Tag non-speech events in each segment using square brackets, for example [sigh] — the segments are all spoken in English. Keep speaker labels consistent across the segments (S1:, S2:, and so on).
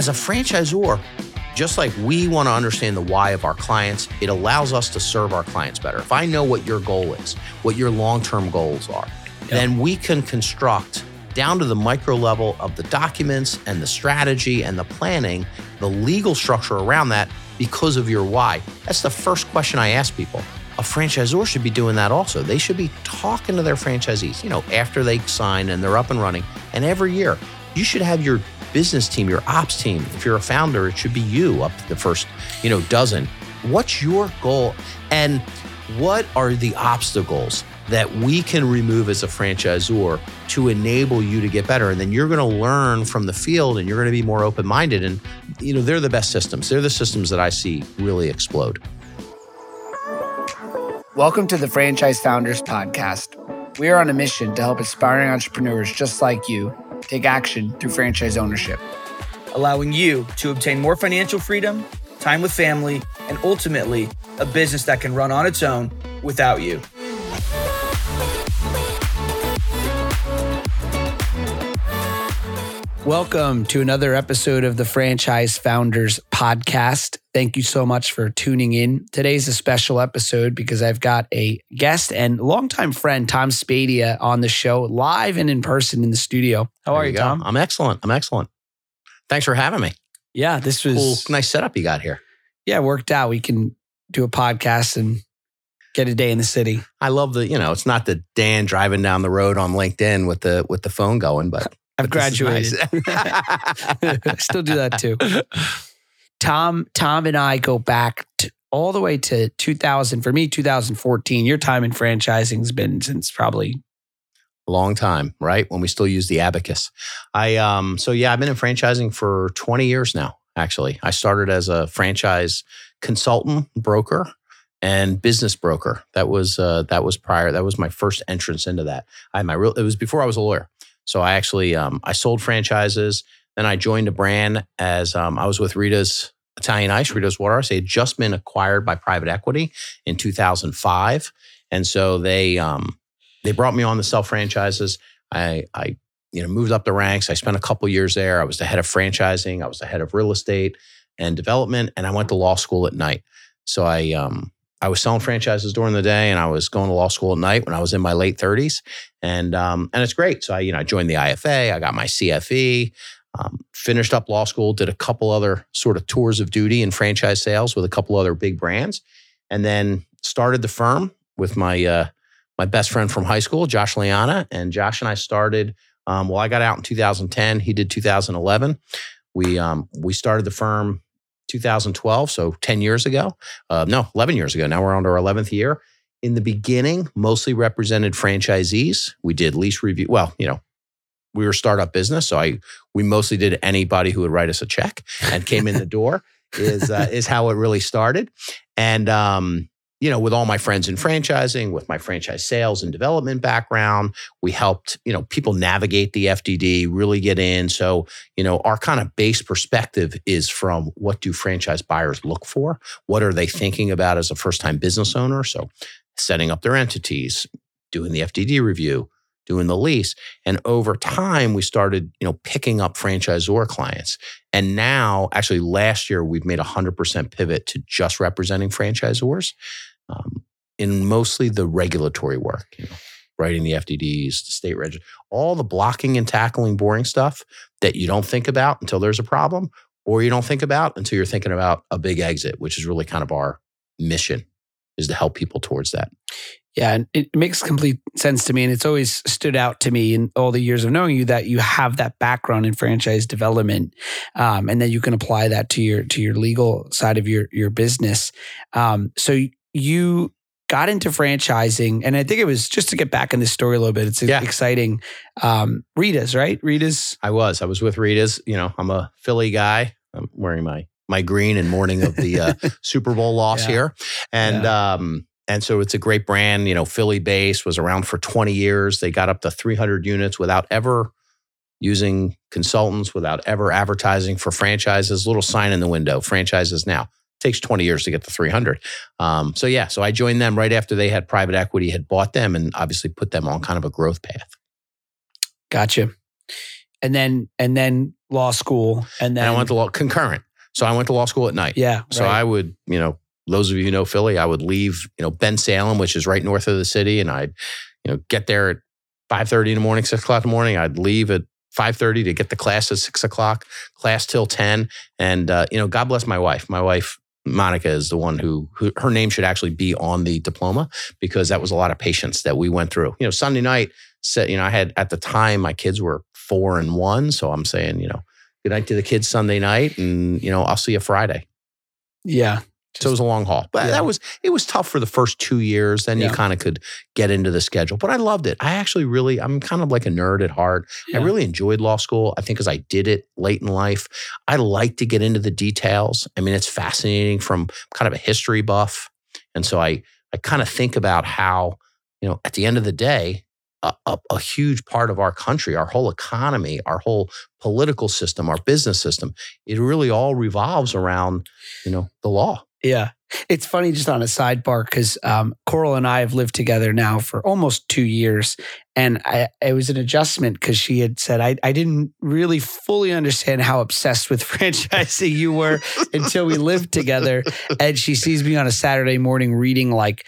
S1: as a franchisor, just like we want to understand the why of our clients, it allows us to serve our clients better. If I know what your goal is, what your long term goals are, then we can construct down to the micro level of the documents and the strategy and the planning, the legal structure around that because of your why. That's the first question I ask people. A franchisor should be doing that also. They should be talking to their franchisees, you know, after they sign and they're up and running. And every year, you should have your business team, your ops team. If you're a founder, it should be you up the first, you know, dozen. What's your goal? And what are the obstacles that we can remove as a franchisor to enable you to get better? And then you're going to learn from the field and you're going to be more open minded. And, you know, they're the best systems. They're the systems that I see really explode.
S2: Welcome to the Franchise Founders Podcast. We are on a mission to help aspiring entrepreneurs just like you take action through franchise ownership,
S3: allowing you to obtain more financial freedom, time with family, and ultimately a business that can run on its own without you.
S2: Welcome to another episode of the Franchise Founders Podcast. Thank you so much for tuning in. Today's a special episode because I've got a guest and longtime friend, Tom Spadea, on the show live and in person in the studio. How
S1: There
S2: are you,
S1: go.
S2: Tom?
S1: I'm excellent. I'm excellent. Thanks for having me.
S2: Yeah, this was
S1: Cool, nice setup you got here.
S2: yeah, worked out. We can do a podcast and get a day in the city.
S1: I love the, you know, it's not the Dan driving down the road on LinkedIn with the with the phone going, but [laughs]
S2: I've
S1: but this is
S2: graduated.
S1: nice. [laughs] [laughs]
S2: Still do that too. Tom, Tom and I go back to, all the way to 2000. For me, 2014. Your time in franchising has been since probably a
S1: long time, right? When we still use the abacus. I um so yeah, I've been in franchising for 20 years now, actually. I started as a franchise consultant, broker, and business broker. That was uh that was prior. That was my first entrance into that. I had my real it was before I was a lawyer. So I actually um I sold franchises, then I joined a brand as um I was with Rita's Italian Ice, Rita's Water Ice. They had just been acquired by private equity in 2005. And so they um they brought me on to sell franchises. I, I, you know, moved up the ranks. I spent a couple years there. I was the head of franchising. I was the head of real estate and development, and I went to law school at night. So I, um, I was selling franchises during the day, and I was going to law school at night when I was in my late thirties, and um, and it's great. So I, you know, I joined the IFA. I got my CFE. Um, finished up law school. Did a couple other sort of tours of duty in franchise sales with a couple other big brands, and then started the firm with my uh, my best friend from high school, Josh Lignana. And Josh and I started, um, well, I got out in 2010. He did 2011. We, um, we started the firm 2012, so 10 years ago. Uh, no, 11 years ago. Now we're on to our 11th year. In the beginning, mostly represented franchisees. We did lease review. Well, you know, we were a startup business, so I we mostly did anybody who would write us a check and came in the door [laughs] is uh, is how it really started. And um, you know, with all my friends in franchising, with my franchise sales and development background, we helped, you know, people navigate the FDD, really get in. So, you know, our kind of base perspective is from what do franchise buyers look for? What are they thinking about as a first time business owner? So, setting up their entities, doing the FDD review, doing the lease. And over time, we started, you know, picking up franchisor clients. And now, actually, last year, we've made a 100% pivot to just representing franchisors um, in mostly the regulatory work, you know, writing the FDDs, the state register, all the blocking and tackling boring stuff that you don't think about until there's a problem, or you don't think about until you're thinking about a big exit, which is really kind of our mission is to help people towards that.
S2: Yeah, and it makes complete sense to me. And it's always stood out to me in all the years of knowing you that you have that background in franchise development, um, and then you can apply that to your to your legal side of your your business. Um, so you got into franchising, and I think it was just to get back in this story a little bit. It's
S1: Yeah.
S2: exciting. Um, Rita's right, Rita's.
S1: I was. I was with Rita's. You know, I'm a Philly guy. I'm wearing my my green and morning of the uh, [laughs] Super Bowl loss
S2: Yeah.
S1: here, and um, and so it's a great brand. You know, Philly base was around for 20 years. They got up to 300 units without ever using consultants, without ever advertising for franchises. Little sign in the window: franchises now. Takes 20 years to get to 300. Um, so yeah, so I joined them right after they had private equity had bought them, and obviously put them on kind of a growth path.
S2: Gotcha. and then and then law school, and then
S1: and I went to law concurrent. So I went to law school at night.
S2: yeah.
S1: So
S2: right.
S1: I would, you know, those of you who know Philly, I would leave, you know, Bensalem, which is right north of the city, and I'd, you know, get there at five thirty in the morning, six o'clock in the morning. I'd leave at five thirty to get the class at six o'clock, class till ten, and uh, you know, God bless my wife. My wife. Monica is the one who, who her name should actually be on the diploma because that was a lot of patience that we went through. You know, Sunday night, said, you know, I had at the time my kids were four and one, so I'm saying, you know, good night to the kids Sunday night, and you know, I'll see you Friday.
S2: yeah.
S1: So it was a long haul, but
S2: Yeah.
S1: that was it was tough for the first two years. Then
S2: Yeah.
S1: you kind of could get into the schedule, but I loved it. I actually really, I'm kind of like a nerd at heart.
S2: Yeah.
S1: I really enjoyed law school. I think because I did it late in life, I like to get into the details. I mean, it's fascinating from kind of a history buff, and so I I kind of think about how you know at the end of the day. A, a, a huge part of our country, our whole economy, our whole political system, our business system, it really all revolves around, you know, the law.
S2: Yeah. It's funny just on a sidebar because um, Coral and I have lived together now for almost two years. And I, it was an adjustment because she had said, I, I didn't really fully understand how obsessed with [laughs] franchising you were until we lived together. And she sees me on a Saturday morning reading like,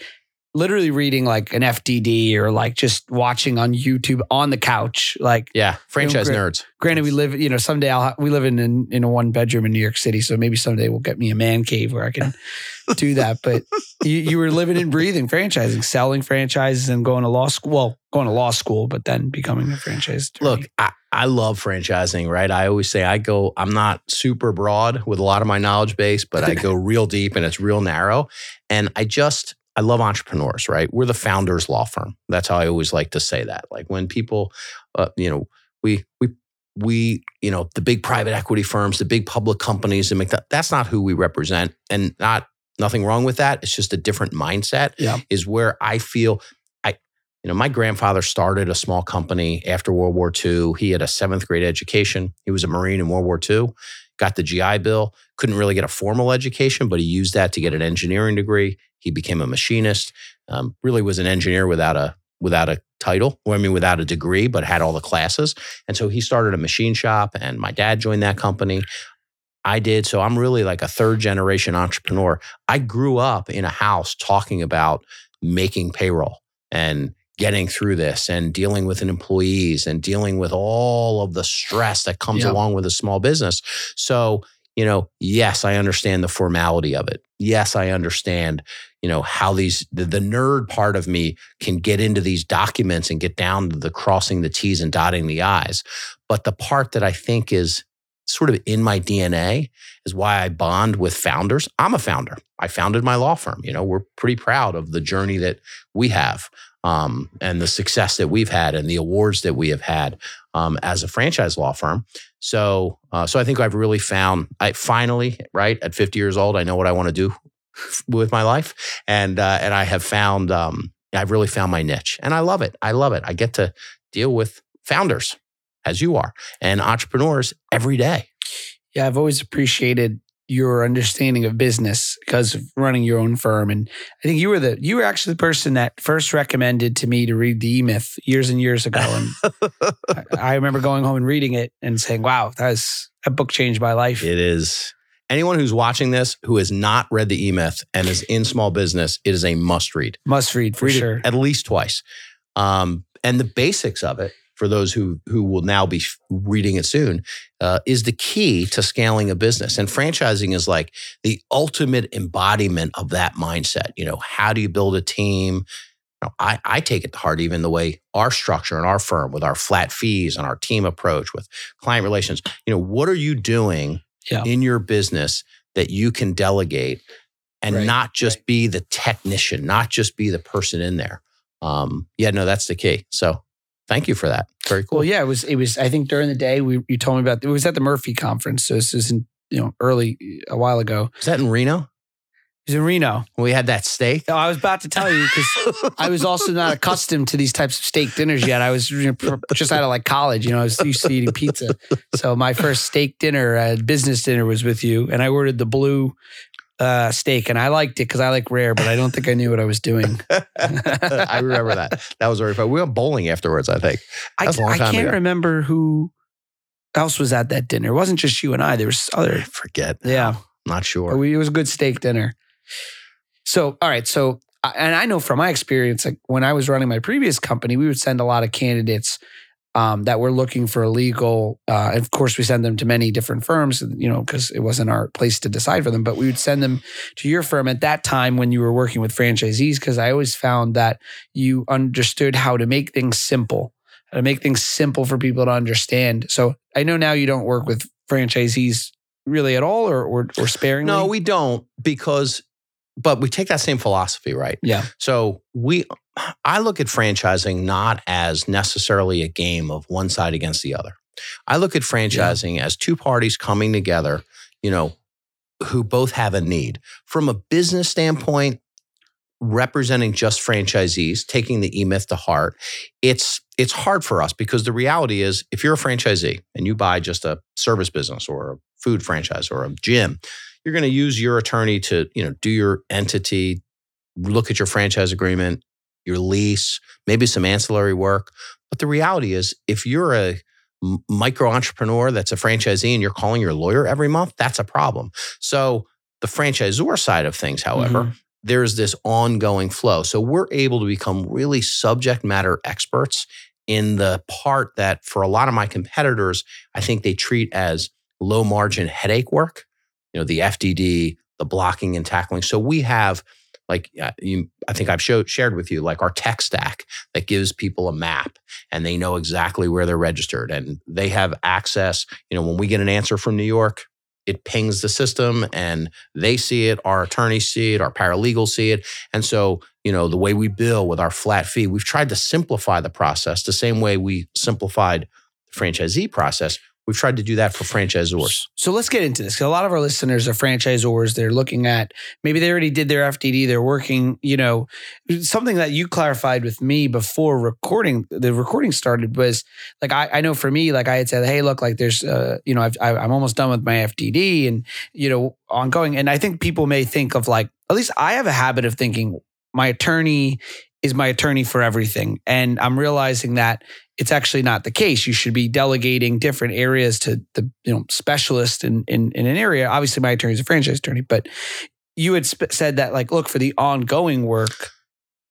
S2: literally reading like an FDD or like just watching on YouTube on the couch. Like,
S1: Yeah, franchise
S2: great.
S1: nerds.
S2: Granted, we live, you know, someday I'll ha- we live in, in in a one bedroom in New York City, so maybe someday we'll get me a man cave where I can [laughs] do that. But you, you were living and breathing franchising, selling franchises, and going to law school. Well, going to law school, but then becoming a franchise. attorney.
S1: Look, I, I love franchising, right? I always say I go, I'm not super broad with a lot of my knowledge base, but I go real deep and it's real narrow. And I just, I love entrepreneurs, right? We're the founders law firm. That's how I always like to say that. Like when people, uh, you know, we, we, we, you know, the big private equity firms, the big public companies, and that, that's not who we represent, and not nothing wrong with that. It's just a different mindset.
S2: Yeah.
S1: is where I feel I, you know, my grandfather started a small company after World War II. He had a seventh grade education. He was a Marine in World War II. Got the GI Bill. Couldn't really get a formal education, but he used that to get an engineering degree. He became a machinist. Um, really was an engineer without a without a title. Well, I mean, without a degree, but had all the classes. And so he started a machine shop, and my dad joined that company. I did. So I'm really like a third generation entrepreneur. I grew up in a house talking about making payroll and getting through this and dealing with an employees and dealing with all of the stress that comes
S2: Yeah.
S1: along with a small business. So, you know, yes, I understand the formality of it. Yes, I understand, you know, how these the, the nerd part of me can get into these documents and get down to the crossing the T's and dotting the I's. But the part that I think is sort of in my DNA is why I bond with founders. I'm a founder. I founded my law firm. You know, we're pretty proud of the journey that we have um, and the success that we've had and the awards that we have had um, as a franchise law firm. So, uh, so I think I've really found. I finally, right at 50 years old, I know what I want to do with my life, and uh, and I have found. Um, I've really found my niche, and I love it. I love it. I get to deal with founders, as you are, and entrepreneurs every day.
S2: Yeah, I've always appreciated your understanding of business because of running your own firm. And I think you were the you were actually the person that first recommended to me to read the E Myth years and years ago. And [laughs] I, I remember going home and reading it and saying, "Wow, that's that book changed my life."
S1: It is anyone who's watching this who has not read the E Myth and is in small business. It is a must read.
S2: Must read for
S1: read
S2: sure.
S1: at least twice. Um, and the basics of it, for those who who will now be reading it soon, uh, is the key to scaling a business. And franchising is like the ultimate embodiment of that mindset. You know, how do you build a team? You know, I, I take it to heart, even the way our structure and our firm with our flat fees and our team approach with client relations. You know, what are you doing
S2: Yeah.
S1: in your business that you can delegate and
S2: Right,
S1: not just be the technician, not just be the person in there. Um, yeah, no, that's the key. So thank you for that. Very cool.
S2: Well, yeah, it was. It was. I think during the day, we you told me about. It was at the Murphy conference. So this is in you know early a while ago.
S1: Is that in Reno?
S2: Was in Reno.
S1: We had that steak.
S2: No, I was about to tell you because I was also not accustomed to these types of steak dinners yet. I was you know, pr- just out of like college, you know, I was used to eating pizza. So my first steak dinner, uh, business dinner, was with you, and I ordered the blue uh, steak, and I liked it because I like rare, but I don't think I knew what I was doing. [laughs]
S1: I remember that. That was very fun. We went bowling afterwards, I think.
S2: I,
S1: That's
S2: I can't
S1: ago.
S2: remember who else was at that dinner? It wasn't just you and I. There was other.
S1: I forget.
S2: Yeah.
S1: Not
S2: But
S1: sure.
S2: we, it was a good steak dinner. So, all right. So, and I know from my experience, like when I was running my previous company, we would send a lot of candidates um, that were looking for a legal. Uh, of course, we send them to many different firms, you know, because it wasn't our place to decide for them. But we would send them to your firm at that time when you were working with franchisees, because I always found that you understood how to make things simple, how to make things simple for people to understand. So I know now you don't work with franchisees really at all, or or, or sparingly.
S1: No, we don't because, but we take that same philosophy, right?
S2: Yeah.
S1: So we, I look at franchising not as necessarily a game of one side against the other. I look at franchising as two parties coming together, you know, who both have a need. From a business standpoint, representing just franchisees, taking the E Myth to heart, it's it's hard for us because the reality is if you're a franchisee and you buy just a service business or a food franchise or a gym, you're going to use your attorney to, you know, do your entity, look at your franchise agreement, your lease, maybe some ancillary work. But the reality is if you're a micro entrepreneur that's a franchisee and you're calling your lawyer every month, that's a problem. So the franchisor side of things, however, mm-hmm. there's this ongoing flow. So we're able to become really subject matter experts in the part that for a lot of my competitors, I think they treat as low margin headache work, you know, the FDD, the blocking and tackling. So we have like uh, you, I think I've showed, shared with you like our tech stack that gives people a map and they know exactly where they're registered and they have access, you know, when we get an answer from New York, it pings the system and they see it, our attorneys see it, our paralegals see it. And so, you know, the way we bill with our flat fee, we've tried to simplify the process the same way we simplified the franchisee process. We've tried to do that for franchisors.
S2: So let's get into this. A lot of our listeners are franchisors. They're looking at maybe they already did their FDD. They're working, you know, something that you clarified with me before recording the recording started was like I, I know for me, like I had said, hey, look, like there's, uh, you know, I've, I, I'm almost done with my FDD and you know ongoing. And I think people may think of like at least I have a habit of thinking my attorney is my attorney for everything, and I'm realizing that it's actually not the case. You should be delegating different areas to the you know specialist in in, in an area. Obviously, my attorney is a franchise attorney, but you had sp- said that like, look for the ongoing work.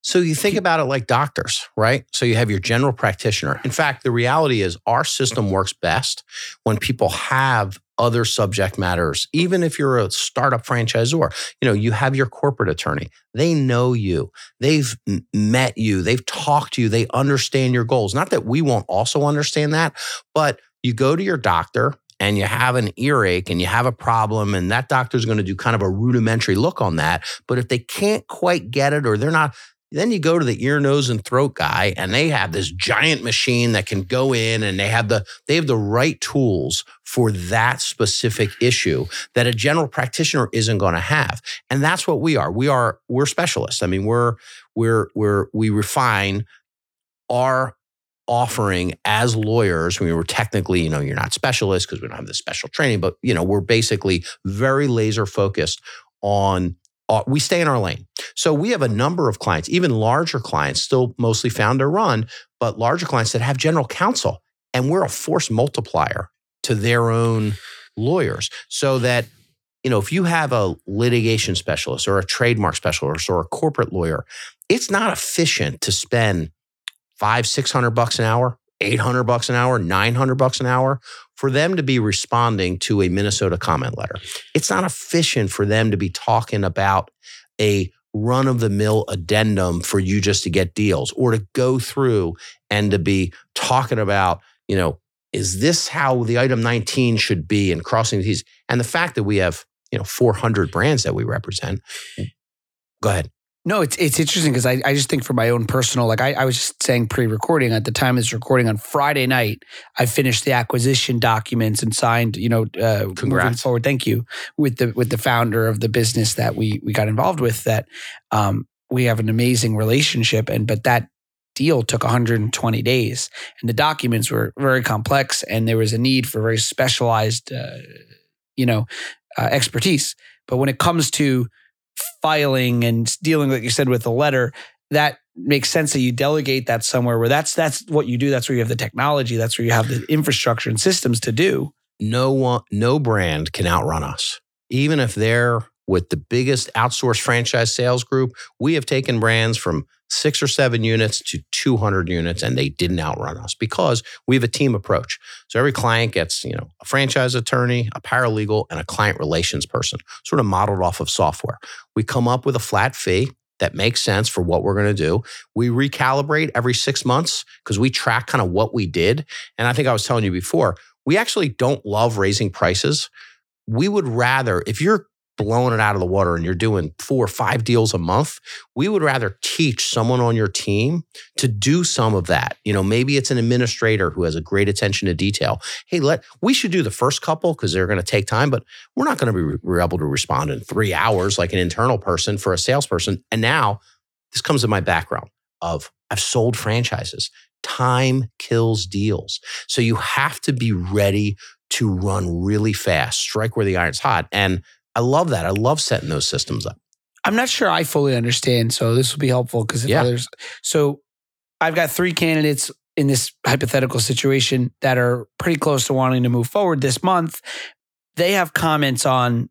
S1: So you think about it like doctors, right? So you have your general practitioner. In fact, the reality is our system works best when people have other subject matters. Even if you're a startup franchisor, you know, you have your corporate attorney. They know you. They've met you. They've talked to you. They understand your goals. Not that we won't also understand that, but you go to your doctor and you have an earache and you have a problem and that doctor's going to do kind of a rudimentary look on that. But if they can't quite get it or they're not then you go to the ear, nose, and throat guy, and they have this giant machine that can go in and they have the they have the right tools for that specific issue that a general practitioner isn't going to have. And that's what we are. We are we're specialists. I mean, we're we're we're we refine our offering as lawyers we were technically you know you're not specialists because we don't have the special training but you know we're basically very laser focused on Uh, we stay in our lane so we have a number of clients, even larger clients, still mostly founder run, but larger clients that have general counsel. And we're a force multiplier to their own lawyers. So that, you know, if you have a litigation specialist or a trademark specialist or a corporate lawyer, it's not efficient to spend five, six hundred bucks an hour, eight hundred bucks an hour, nine hundred bucks an hour for them to be responding to a Minnesota comment letter. It's not efficient for them to be talking about a run of the mill addendum for you just to get deals or to go through and to be talking about, you know, is this how the item 19 should be and crossing these and the fact that we have, you know, 400 brands that we represent. Go ahead.
S2: No, it's it's interesting because I, I just think for my own personal, like I, I was just saying pre-recording at the time of this recording on Friday night, I finished the acquisition documents and signed, you know, uh, moving
S1: Congrats.
S2: forward. Thank you with the with the founder of the business that we we got involved with. That um, we have an amazing relationship, and but that deal took 120 days, and the documents were very complex, and there was a need for very specialized, uh, you know, uh, expertise. But when it comes to filing and dealing, like you said, with the letter, that makes sense that you delegate that somewhere where that's that's what you do. That's where you have the technology. That's where you have the [sighs] infrastructure and systems to do.
S1: No one, no brand can outrun us. Even if they're with the biggest outsourced franchise sales group, we have taken brands from six or seven units to 200 units and they didn't outrun us because we have a team approach. So every client gets, you know, a franchise attorney, a paralegal and a client relations person, sort of modeled off of software. We come up with a flat fee that makes sense for what we're going to do. We recalibrate every 6 months because we track kind of what we did. And I think I was telling you before, we actually don't love raising prices. We would rather if you're blowing it out of the water and you're doing four or five deals a month, we would rather teach someone on your team to do some of that. You know, maybe it's an administrator who has a great attention to detail. Hey, let we should do the first couple because they're going to take time, but we're not going to be able to respond in three hours like an internal person for a salesperson. And now this comes to my background of I've sold franchises. Time kills deals. So you have to be ready to run really fast, strike where the iron's hot. And I love that. I love setting those systems up.
S2: I'm not sure I fully understand, so this will be helpful because
S1: Yeah.
S2: others. So I've got three candidates in this hypothetical situation that are pretty close to wanting to move forward this month. They have comments on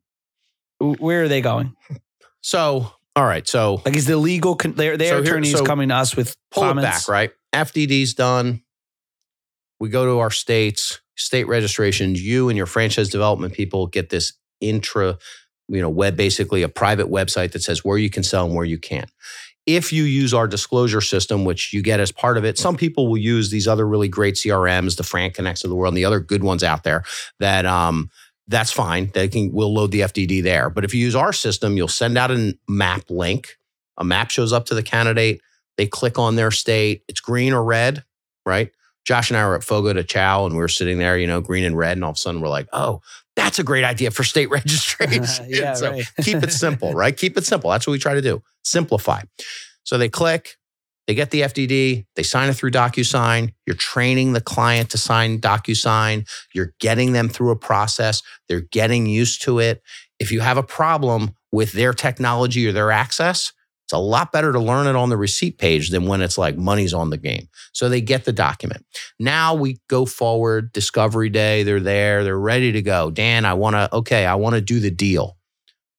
S2: where are they going? [laughs]
S1: So, all right. So
S2: Like, is the legal con- their their
S1: So here-
S2: attorneys
S1: so
S2: coming to us with
S1: pull
S2: comments?
S1: back, right? FDD's done. We go to our states, state registrations. You and your franchise development people get this intra, you know, web, basically a private website that says where you can sell and where you can't. If you use our disclosure system, which you get as part of it, some people will use these other really great CRMs, the FranConnects of the world, and the other good ones out there. That um, that's fine. They can we'll load the FDD there. But if you use our system, you'll send out a map link. A map shows up to the candidate. They click on their state. It's green or red, right? Josh and I were at Fogo de Chão and we were sitting there, you know, green and red. And all of a sudden we're like, oh, that's a great idea for state [laughs] registration. [laughs]
S2: Yeah,
S1: so
S2: right. [laughs]
S1: keep it simple, right? Keep it simple. That's what we try to do. Simplify. So they click, they get the FDD, they sign it through DocuSign. You're training the client to sign DocuSign. You're getting them through a process. They're getting used to it. If you have a problem with their technology or their access, it's a lot better to learn it on the receipt page than when it's like money's on the game. So they get the document. Now we go forward, discovery day, they're there, they're ready to go. Dan, I want to, okay, I want to do the deal.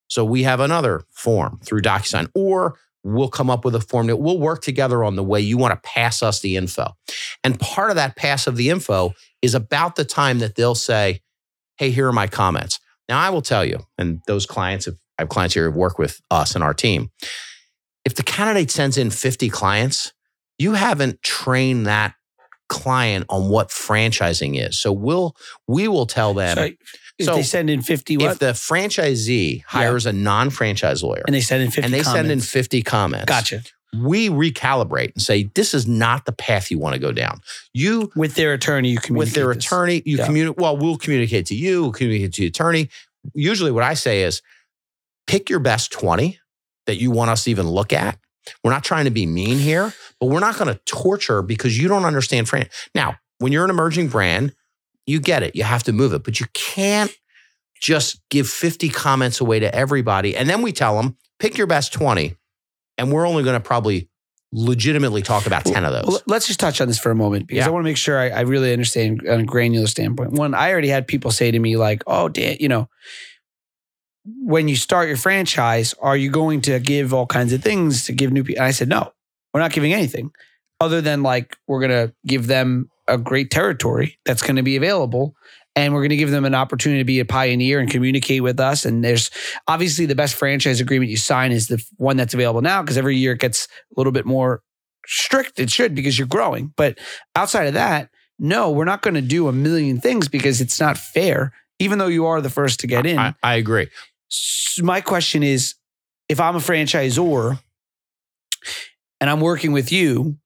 S1: So we have another form through DocuSign, or we'll come up with a form that we'll work together on the way you want to pass us the info. And part of that pass of the info is about the time that they'll say, Hey, here are my comments. Now I will tell you, and those clients, if I have clients here who work with us and our team, if the candidate sends in 50 clients, you haven't trained that client on what franchising is. So we'll we will tell them
S2: So if
S1: So
S2: they send in 50
S1: if the franchisee hires a non-franchise lawyer
S2: and they send in 50
S1: and they send in
S2: comments.
S1: 50 comments,
S2: Gotcha.
S1: we recalibrate and say this is not the path you want to go down. You
S2: With their attorney, you communicate
S1: with their
S2: this.
S1: attorney, you
S2: Yeah.
S1: communicate. Well, we'll communicate to you, we'll communicate to the attorney. Usually, what I say is pick your best 20 that you want us to even look at. We're not trying to be mean here, but we're not going to torture because you don't understand fran. Now, when you're an emerging brand, you get it. You have to move it, but you can't just give 50 comments away to everybody. And then we tell them, pick your best 20. And we're only going to probably legitimately talk about 10 of those.
S2: Let's just touch on this for a moment because
S1: Yeah.
S2: I want to make sure I, I really understand on a granular standpoint. One, I already had people say to me like, "Oh, Dan, you know, when you start your franchise, are you going to give all kinds of things to give new people?" And I said, "No, we're not giving anything other than like we're going to give them a great territory that's going to be available." And we're going to give them an opportunity to be a pioneer and communicate with us. And there's obviously the best franchise agreement you sign is the one that's available now because every year it gets a little bit more strict. It should because you're growing. But outside of that, no, we're not going to do a million things because it's not fair, even though you are the first to get in.
S1: I, I agree.
S2: S- my question is if I'm a franchisor and I'm working with you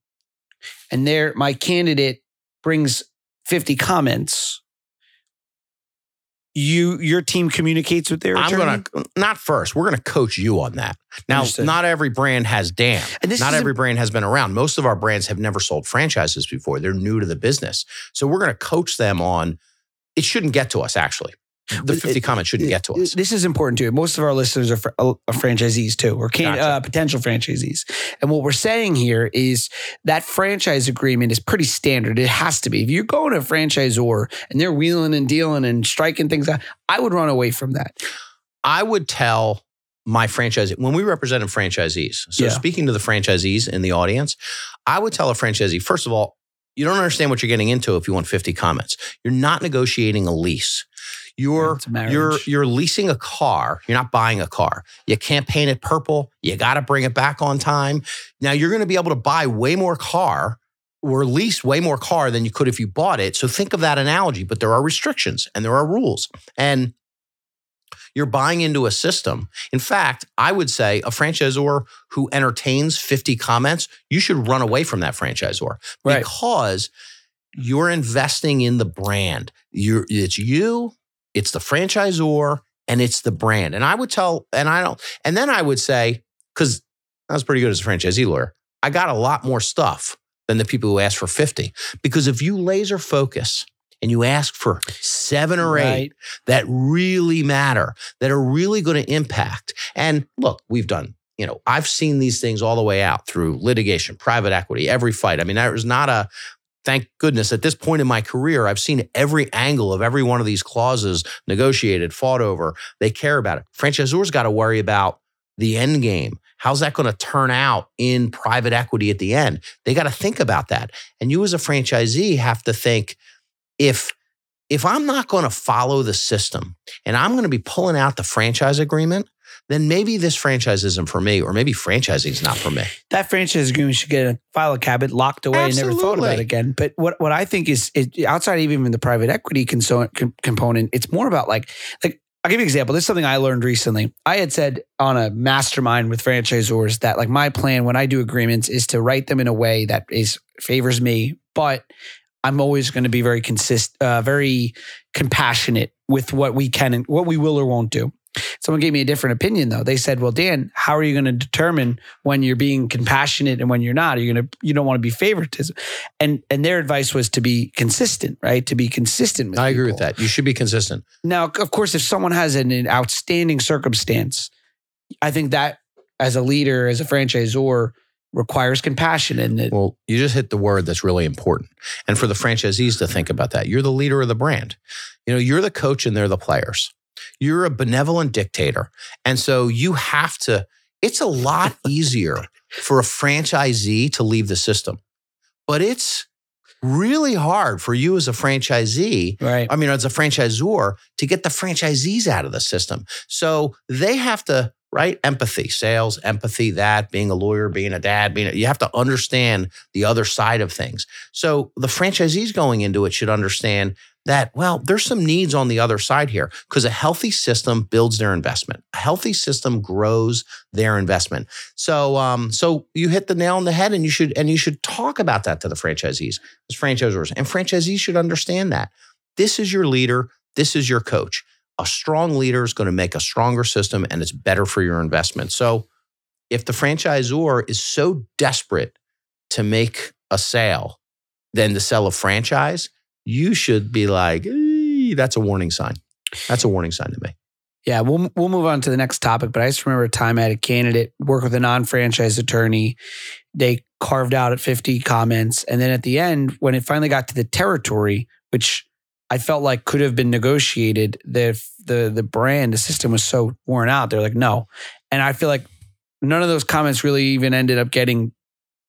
S2: and there my candidate brings 50 comments you your team communicates with their
S1: I'm
S2: attorney?
S1: going to not first. We're going to coach you on that. Now,
S2: Understood.
S1: not every brand has Dan.
S2: And this
S1: not every brand has been around. Most of our brands have never sold franchises before. They're new to the business. So we're going to coach them on it shouldn't get to us actually. The 50 comments shouldn't get to us.
S2: This is important too. Most of our listeners are, fr- uh, are franchisees too, or can,
S1: Gotcha.
S2: uh, potential franchisees. And what we're saying here is that franchise agreement is pretty standard. It has to be. If you're going to a franchisor and they're wheeling and dealing and striking things out, I would run away from that.
S1: I would tell my franchise when we represented franchisees. So
S2: Yeah.
S1: speaking to the franchisees in the audience, I would tell a franchisee, first of all, you don't understand what you're getting into if you want 50 comments. You're not negotiating a lease. You're
S2: It's a marriage.
S1: you're you're leasing a car. You're not buying a car. You can't paint it purple. You got to bring it back on time. Now you're going to be able to buy way more car or lease way more car than you could if you bought it. So think of that analogy, but there are restrictions and there are rules. And you're buying into a system. In fact, I would say a franchisor who entertains 50 comments, you should run away from that franchisor
S2: Right.
S1: because you're investing in the brand. You're, it's you, it's the franchisor, and it's the brand. And I would tell, and I don't, and then I would say, because I was pretty good as a franchisee lawyer, I got a lot more stuff than the people who asked for 50. Because if you laser focus and you ask for seven or eight, that really matter, that are really going to impact. And look, we've done, you know, I've seen these things all the way out through litigation, private equity, every fight. I mean, there was not a, thank goodness, at this point in my career, I've seen every angle of every one of these clauses negotiated, fought over. They care about it. Franchisors got to worry about the end game. How's that going to turn out in private equity at the end? They got to think about that. And you as a franchisee have to think if if I'm not going to follow the system and I'm going to be pulling out the franchise agreement, then maybe this franchise isn't for me, or maybe franchising is not for me.
S2: that franchise agreement should get a file cabinet locked away and never thought about again. But what, what I think is, is outside even the private equity conso- com- component, it's more about like like I'll give you an example. This is something I learned recently. I had said on a mastermind with franchisors that like my plan when I do agreements is to write them in a way that is favors me, but I'm always going to be very consist, uh, very compassionate with what we can and what we will or won't do. Someone gave me a different opinion though. They said, "Well, Dan, how are you going to determine when you're being compassionate and when you're not? Are you going to you don't want to be favoritism?" And and their advice was to be consistent, right? To be consistent with
S1: I agree with that. You should be consistent.
S2: Now, of course, if someone has an, an outstanding circumstance, I think that as a leader, as a franchisor, requires compassion and it,
S1: Well, you just hit the word that's really important. And for the franchisees to think about that, you're the leader of the brand. You know, you're the coach and they're the players. You're a benevolent dictator. And so you have to, it's a lot [laughs] easier for a franchisee to leave the system, but it's really hard for you as a franchisee
S2: right.
S1: I mean, as a franchisor, to get the franchisees out of the system. So they have to, right? Empathy, sales, empathy, that, being a lawyer, being a dad, being, a, you have to understand the other side of things. So the franchisees going into it should understand that, well, there's some needs on the other side here because a healthy system builds their investment. A healthy system grows their investment. So, um, so you hit the nail on the head and you should, and you should talk about that to the franchisees as franchisors and franchisees should understand that this is your leader, this is your coach. A strong leader is going to make a stronger system and it's better for your investment. So if the franchisor is so desperate to make a sale than to sell a franchise, you should be like, "Eh, that's a warning sign. That's a warning sign to me.
S2: Yeah, we'll we'll move on to the next topic. But I just remember a time I had a candidate work with a non-franchise attorney. They carved out at 50 comments, and then at the end, when it finally got to the territory, which I felt like could have been negotiated, the the the brand, the system was so worn out. They're like, no, and I feel like none of those comments really even ended up getting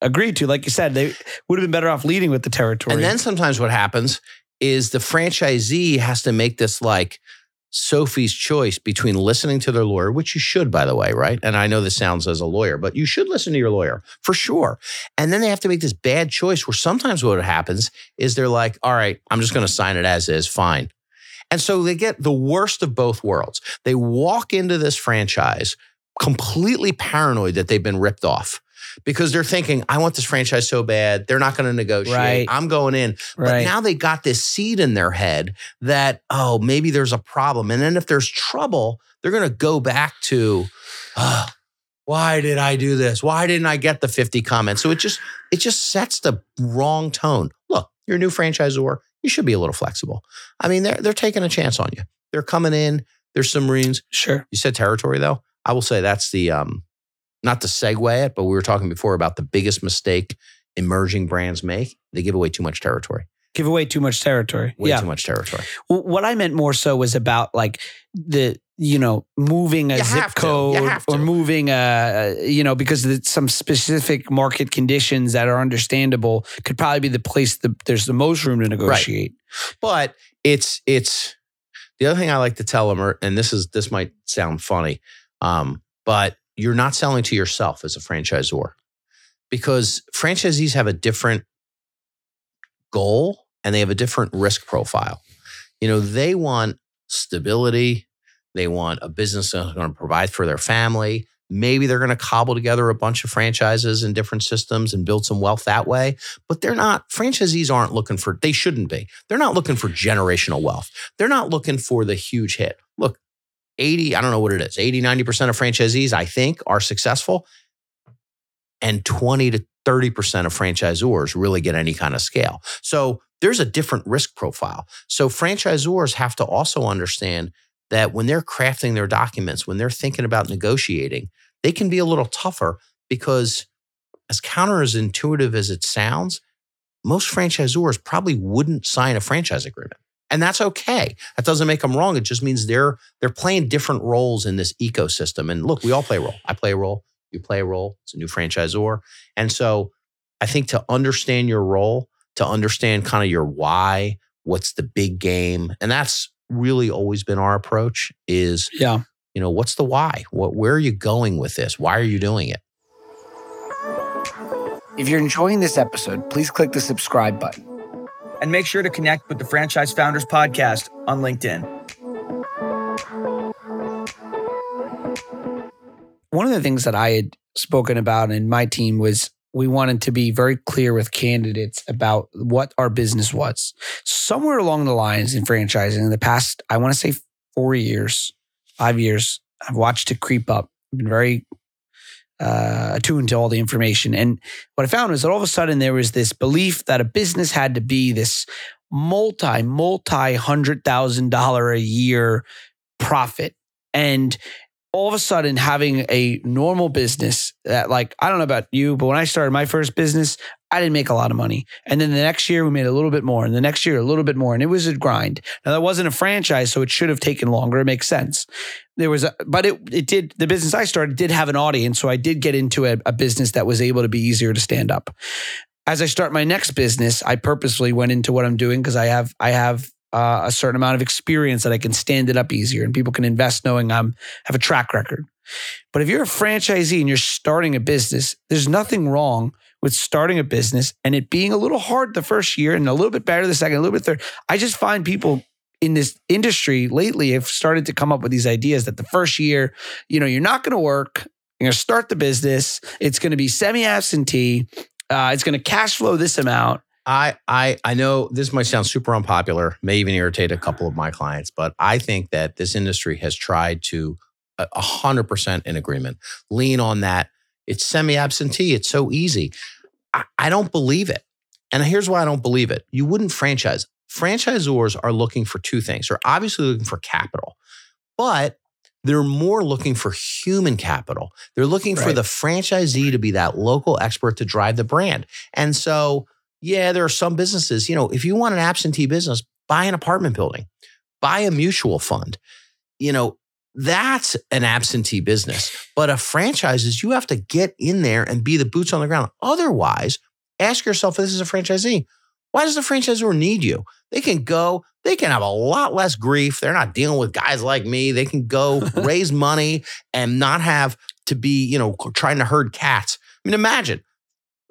S2: agreed to. Like you said, they would have been better off leading with the territory.
S1: And then sometimes what happens is the franchisee has to make this like Sophie's choice between listening to their lawyer, which you should, by the way, right? And I know this sounds as a lawyer, but you should listen to your lawyer for sure. And then they have to make this bad choice where sometimes what happens is they're like, all right, I'm just going to sign it as is, fine. And so they get the worst of both worlds. They walk into this franchise completely paranoid that they've been ripped off because they're thinking, I want this franchise so bad. They're not going to negotiate.
S2: Right.
S1: I'm going in. But now they got this seed in their head that, oh, maybe there's a problem. And then if there's trouble, they're going to go back to, "Ah, why did I do this? Why didn't I get the 50 comments? So it just, it just sets the wrong tone. Look, you're a new franchisor. You should be a little flexible. I mean, they're, they're taking a chance on you. they're coming in. There's some Marines.
S2: Sure.
S1: You said territory though. I will say that's the um, not to segue it, but we were talking before about the biggest mistake emerging brands make. They give away too much territory.
S2: Give away too much territory.
S1: Way
S2: yeah.
S1: too much territory.
S2: Well, what I meant more so was about like the you know moving a
S1: You
S2: zip
S1: have to. You
S2: code or moving a you know because some specific market conditions that are understandable could probably be the place that there's the most room to negotiate.
S1: But it's it's the other thing I like to tell them, and this is this might sound funny, um, but you're not selling to yourself as a franchisor because franchisees have a different goal and they have a different risk profile. You know, they want stability. They want a business that's going to provide for their family. Maybe they're going to cobble together a bunch of franchises and different systems and build some wealth that way. But they're not, franchisees aren't looking for, they shouldn't be. They're not looking for generational wealth. They're not looking for the huge hit. Look, 80, I don't know what it is, 80, 90% of franchisees, I think, are successful. And 20 to 30% of franchisors really get any kind of scale. So there's a different risk profile. So franchisors have to also understand that when they're crafting their documents, when they're thinking about negotiating, they can be a little tougher because, as counter as intuitive as it sounds, most franchisors probably wouldn't sign a franchise agreement. And that's okay. That doesn't make them wrong. It just means they're they're playing different roles in this ecosystem. And look, we all play a role. I play a role. You play a role. It's a new franchisor. And so I think to understand your role, to understand kind of your why, what's the big game, and that's really always been our approach is,
S2: Yeah.
S1: you know, what's the why? What where are you going with this? Why are you doing it?
S2: If you're enjoying this episode, please click the subscribe button.
S3: And make sure to connect with the Franchise Founders Podcast on LinkedIn.
S2: One of the things that I had spoken about in my team was we wanted to be very clear with candidates about what our business was. Somewhere along the lines in franchising in the past, I want to say four years, five years, I've watched it creep up. I've been very uh, attuned to all the information. And what I found was that all of a sudden there was this belief that a business had to be this multi, multi hundred thousand dollar a year profit. And all of a sudden having a normal business that like I don't know about you, but when I started my first business, I didn't make a lot of money. And then the next year we made a little bit more, and the next year a little bit more, and it was a grind. Now that wasn't a franchise, so it should have taken longer. It makes sense. There was a, but it it did the business I started did have an audience, so I did get into a, a business that was able to be easier to stand up. As I start my next business, I purposely went into what I'm doing because I have I have uh, a certain amount of experience that I can stand it up easier, and people can invest knowing I'm have a track record. But if you're a franchisee and you're starting a business, there's nothing wrong with starting a business and it being a little hard the first year and a little bit better the second, a little bit third. I just find people in this industry lately have started to come up with these ideas that the first year, you know, you're not going to work. You're going to start the business. It's going to be semi absentee. Uh, it's going to cash flow this amount.
S1: I I I know this might sound super unpopular, may even irritate a couple of my clients, but I think that this industry has tried to a a hundred percent in agreement, lean on that. It's semi-absentee. It's so easy. I, I don't believe it. And here's why I don't believe it. You wouldn't franchise. Franchisors are looking for two things. They're obviously looking for capital, but they're more looking for human capital. They're looking for the franchisee to be that local expert to drive the brand. And so yeah, there are some businesses, you know, if you want an absentee business, buy an apartment building, buy a mutual fund. You know, that's an absentee business. But a franchise is you have to get in there and be the boots on the ground. Otherwise, ask yourself if this is a franchisee. Why does the franchisor need you? They can go, they can have a lot less grief. They're not dealing with guys like me. They can go [laughs] raise money and not have to be, you know, trying to herd cats. I mean, imagine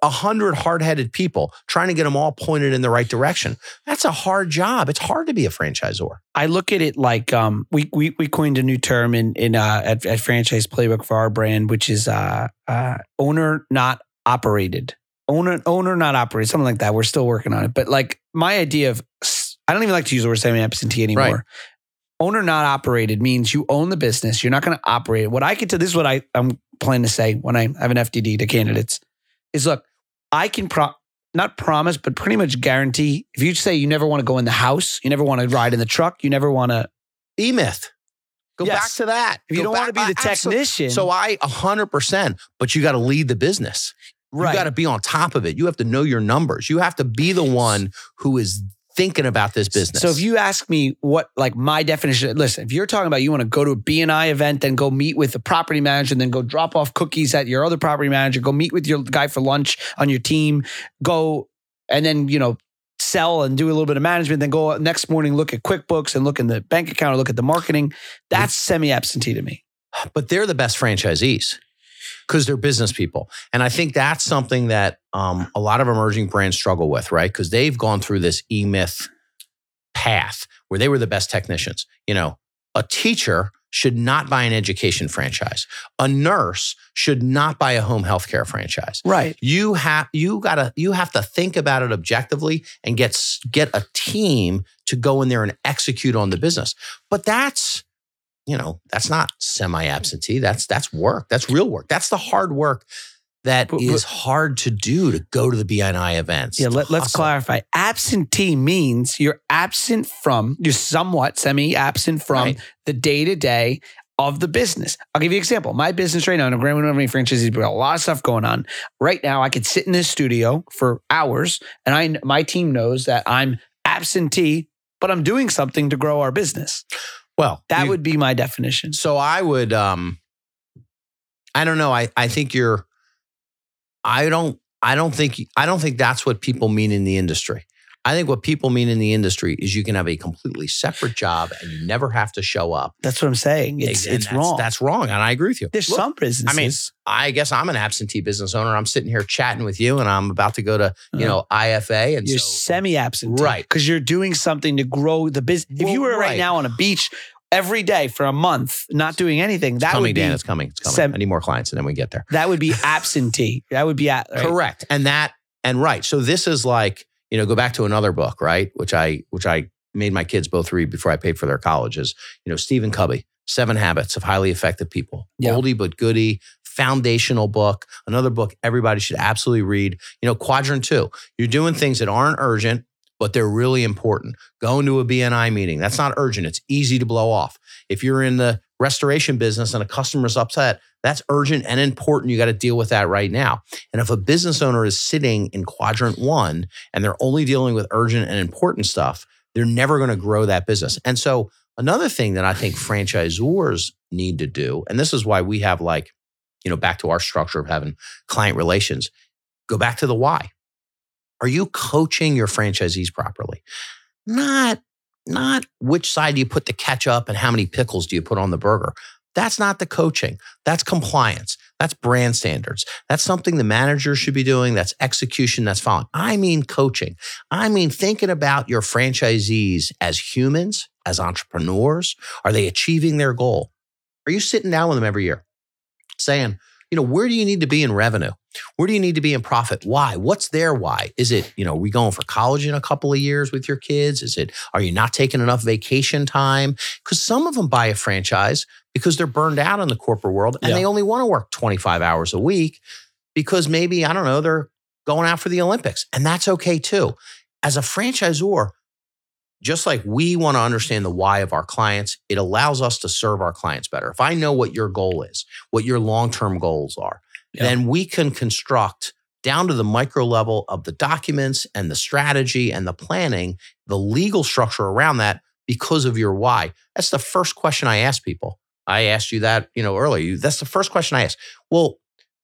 S1: a hundred hard-headed people trying to get them all pointed in the right direction. That's a hard job. It's hard to be a franchisor.
S2: I look at it like um, we, we we coined a new term in in uh, at, at Franchise Playbook for our brand, which is uh, uh, owner not operated, owner owner not operated, something like that. We're still working on it, but like my idea of I don't even like to use the word semi absentee anymore.
S1: Right.
S2: Owner not operated means you own the business. You're not going to operate it. What I can tell this is what I I'm planning to say when I have an FDD to candidates is look, I can pro not promise, but pretty much guarantee if you say you never want to go in the house, you never want to ride in the truck, you never want to
S1: E Myth. Go
S2: Yes.
S1: back to that.
S2: If you
S1: Go
S2: don't want to be the
S1: I-
S2: technician,
S1: So I 100%, but you got to lead the business.
S2: right.
S1: You got to be on top of it. You have to know your numbers. You have to be the one who is thinking about this business.
S2: So if you ask me what like my definition, listen, if you're talking about you want to go to a BNI event, then go meet with the property manager, then go drop off cookies at your other property manager, go meet with your guy for lunch on your team, go and then, you know, sell and do a little bit of management, then go next morning, look at QuickBooks and look in the bank account or look at the marketing. That's semi-absentee to me.
S1: but they're the best franchisees because they're business people. And I think that's something that um, a lot of emerging brands struggle with, right? Because they've gone through this E myth path where they were the best technicians. You know, a teacher should not buy an education franchise. A nurse should not buy a home healthcare franchise.
S2: Right.
S1: You have you gotta you have to think about it objectively and get get a team to go in there and execute on the business. But that's you know that's not semi absentee. That's that's work. That's real work. That's the hard work that
S2: But-
S1: is hard to do to go to the BNI events.
S2: Yeah, let, us clarify. Absentee means you're absent from, you're somewhat semi absent from
S1: Right.
S2: the day to day of the business. I'll give you an example. My business right now, and I'm Grand Winning franchisees, we got a lot of stuff going on. Right now, I could sit in this studio for hours, and I my team knows that I'm absentee, but I'm doing something to grow our business.
S1: Well,
S2: That
S1: you-
S2: would be my definition.
S1: So I would um I don't know. I I think you're I don't I don't think I don't think that's what people mean in the industry. I think what people mean in the industry is you can have a completely separate job and you never have to show up.
S2: That's what I'm saying. It's
S1: And
S2: it's
S1: that's,
S2: wrong.
S1: That's wrong. And I agree with you.
S2: There's
S1: Look,
S2: some businesses.
S1: I mean, I guess I'm an absentee business owner. I'm sitting here chatting with you and I'm about to go to, you
S2: Uh,
S1: know, IFA and
S2: you're
S1: so
S2: semi-absent,
S1: Right.
S2: Because you're doing something to grow the business. If you were right.
S1: right.
S2: now on a beach every day for a month, not doing anything,
S1: it's
S2: that
S1: coming,
S2: would be
S1: Dan. It's coming. It's coming.
S2: sem-
S1: I need more clients and then we get there.
S2: that would be absentee. That would be at right?
S1: Correct. And that and right. So this is like, you know, go back to another book, right? Which I which I made my kids both read before I paid for their colleges. You know, Stephen Covey, Seven Habits of Highly Effective People.
S2: Yeah.
S1: Oldie but goodie, foundational book. Another book everybody should absolutely read. You know, quadrant two. You're doing things that aren't urgent, but they're really important. Going to a BNI meeting. That's not urgent. It's easy to blow off. If you're in the restoration business and a customer's upset, that's urgent and important. You got to deal with that right now. And if a business owner is sitting in quadrant one and they're only dealing with urgent and important stuff, they're never going to grow that business. And so, another thing that I think franchisors need to do, and this is why we have like, you know, back to our structure of having client relations, go back to the why. Are you coaching your franchisees properly? Not, not which side do you put the ketchup and how many pickles do you put on the burger? That's not the coaching. That's compliance. That's brand standards. That's something the manager should be doing. That's execution. That's following. I mean, coaching. I mean, thinking about your franchisees as humans, as entrepreneurs. Are they achieving their goal? Are you sitting down with them every year saying, you know, where do you need to be in revenue? Where do you need to be in profit? Why? What's their why? Is it, you know, we going for college in a couple of years with your kids? Is it, are you not taking enough vacation time? Because some of them buy a franchise because they're burned out in the corporate world and
S2: Yeah.
S1: they only want to work 25 hours a week because maybe, I don't know, they're going out for the Olympics. And that's okay too. As a franchisor, just like we want to understand the why of our clients, it allows us to serve our clients better. If I know what your goal is, what your long term goals are,
S2: Yeah.
S1: then we can construct down to the micro level of the documents and the strategy and the planning, the legal structure around that because of your why. That's the first question I ask people. I asked you that, you know, earlier. That's the first question I ask. Well,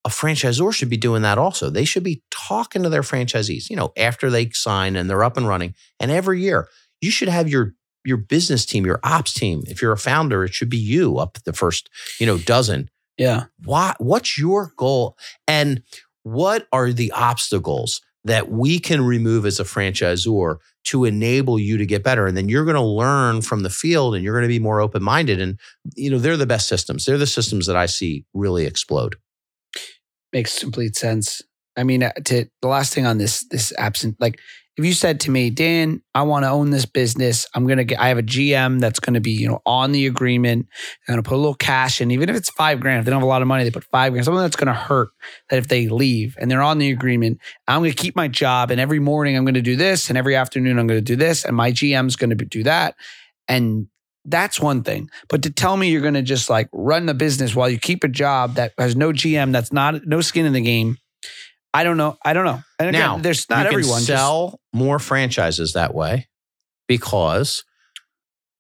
S1: a franchisor should be doing that also. They should be talking to their franchisees, you know, after they sign and they're up and running. And every year, you should have your your business team, your ops team. If you're a founder, it should be you up the first, you know, dozen
S2: Yeah.
S1: why what's your goal and what are the obstacles that we can remove as a franchisor to enable you to get better. And then you're going to learn from the field and you're going to be more open-minded. And you know they're the best systems. They're the systems that i see really explode.
S2: Makes complete sense. I mean, uh, to the last thing on this this absent, like if you said to me, Dan, I want to own this business. I'm gonna get. I have a GM that's going to be, you know, on the agreement. I'm gonna put a little cash in, even if it's five grand. If they don't have a lot of money, they put five grand. Something that's going to hurt. That if they leave and they're on the agreement, I'm going to keep my job. And every morning I'm going to do this, and every afternoon I'm going to do this, and my GM's going to do that. And that's one thing. But to tell me you're going to just like run the business while you keep a job that has no GM, that's not no skin in the game. I don't know. I don't know. And again,
S1: Now,
S2: there's not everyone. just-
S1: sell more franchises that way because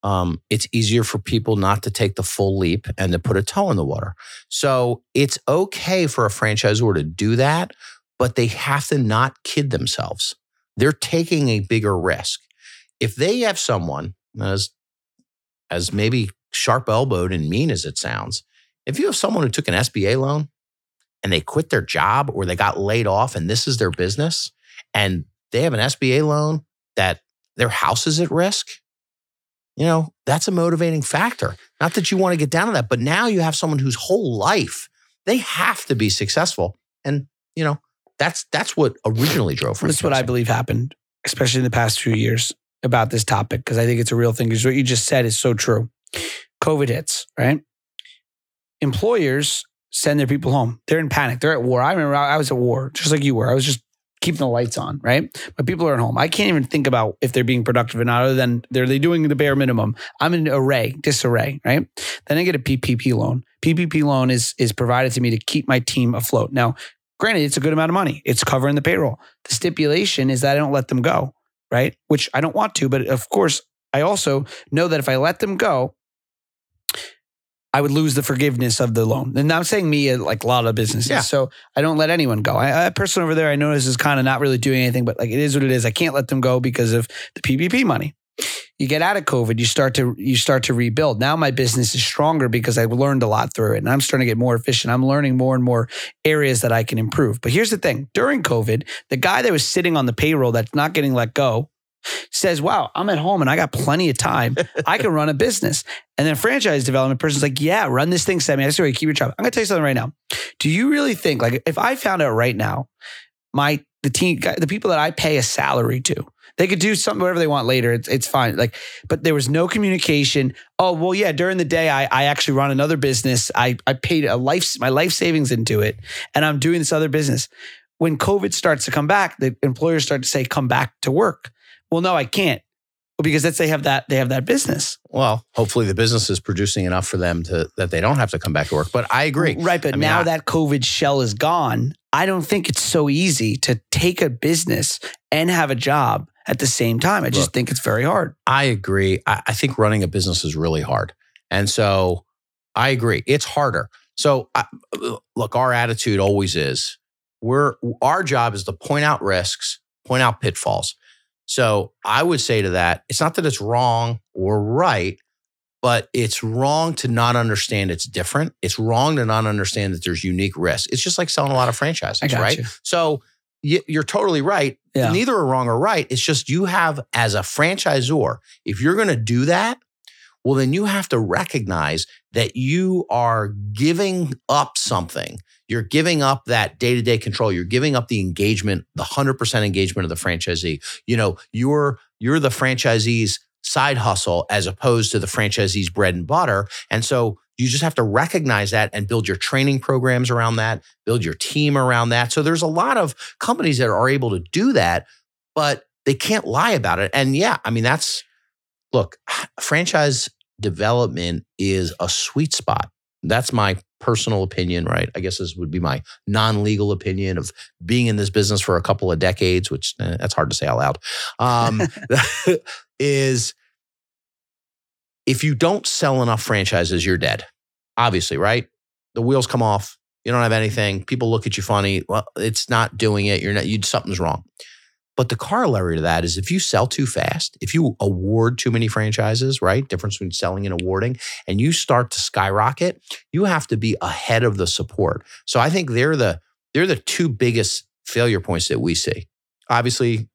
S1: um, it's easier for people not to take the full leap and to put a toe in the water. So it's okay for a franchisor to do that, but they have to not kid themselves. They're taking a bigger risk. If they have someone as as maybe sharp elbowed and mean as it sounds, if you have someone who took an SBA loan and they quit their job or they got laid off and this is their business and they have an SBA loan that their house is at risk, you know, that's a motivating factor. Not that you want to get down to that, but now you have someone whose whole life they have to be successful. And, you know, that's that's what originally drove
S2: That's what I believe happened, especially in the past few years about this topic, because I think it's a real thing. Because what you just said is so true. COVID hits, right? Employers send their people home. They're in panic. They're at war. I remember I I was at war, just like you were. I was just keeping the lights on, right? But people are at home. I can't even think about if they're being productive or not, other than they're they doing the bare minimum. I'm in array, disarray, right? Then I get a PPP loan. PPP loan is is provided to me to keep my team afloat. Now, granted, it's a good amount of money. It's covering the payroll. The stipulation is that I don't let them go, right? Which I don't want to, but of course, I also know that if I let them go, I would lose the forgiveness of the loan. And I'm saying me, uh, like a lot of businesses.
S1: Yeah.
S2: So I don't let anyone go. I, a person over there I notice is kind of not really doing anything, but like it is what it is. I can't let them go because of the PPP money. You get out of COVID, you start to you start to rebuild. Now my business is stronger because I've learned a lot through it, and I'm starting to get more efficient. I'm learning more and more areas that I can improve. But here's the thing: during COVID, the guy that was sitting on the payroll that's not getting let go says, "Wow, I'm at home and I got plenty of time. I can run a business." And then franchise development person's like, "Yeah, run this thing, Sammy. I swear, keep your job." I'm gonna tell you something right now. Do you really think like if I found out right now, my the team the people that I pay a salary to, they could do something whatever they want later. It's it's fine. Like, but there was no communication. Oh well, yeah. During the day, I I actually run another business. I I paid a life my life savings into it, and I'm doing this other business. When COVID starts to come back, the employers start to say, "Come back to work." Well, no, I can't. Well, because that's they have that they have that business.
S1: Well, hopefully the business is producing enough for them to that they don't have to come back to work. But I agree.
S2: Right. But
S1: I mean,
S2: now
S1: I-
S2: that COVID shell is gone, I don't think it's so easy to take a business and have a job at the same time. I just
S1: Look.
S2: think it's very hard.
S1: I agree. I, I think running a business is really hard. And so I agree. It's harder. So I, look, our attitude always is we're our job is to point out risks, point out pitfalls. So I would say to that, it's not that it's wrong or right, but it's wrong to not understand it's different. It's wrong to not understand that there's unique risk. It's just like selling a lot of franchises, right?
S2: you.
S1: So you're totally right.
S2: Yeah.
S1: Neither are wrong or right. It's just you have, as a franchisor, if you're going to do that, well, then you have to recognize that you are giving up something. You're giving up that day to day control. You're giving up the engagement, the 100% engagement of the franchisee. You know, you're, you're the franchisee's side hustle as opposed to the franchisee's bread and butter. And so you just have to recognize that and build your training programs around that, build your team around that. So there's a lot of companies that are able to do that, but they can't lie about it. And yeah, I mean, that's look, [sighs] franchise development is a sweet spot. That's my personal opinion, right? I guess this would be my non legal opinion of being in this business for a couple of decades, which eh, that's hard to say out loud. Um, [laughs] [laughs] is if you don't sell enough franchises, you're dead. Obviously, right? The wheels come off. You don't have anything. People look at you funny. Well, it's not doing it. You're not. You something's wrong. But the corollary to that is if you sell too fast, if you award too many franchises, right? Difference between selling and awarding, and you start to skyrocket, you have to be ahead of the support. So I think they're the they're the two biggest failure points that we see. Obviously,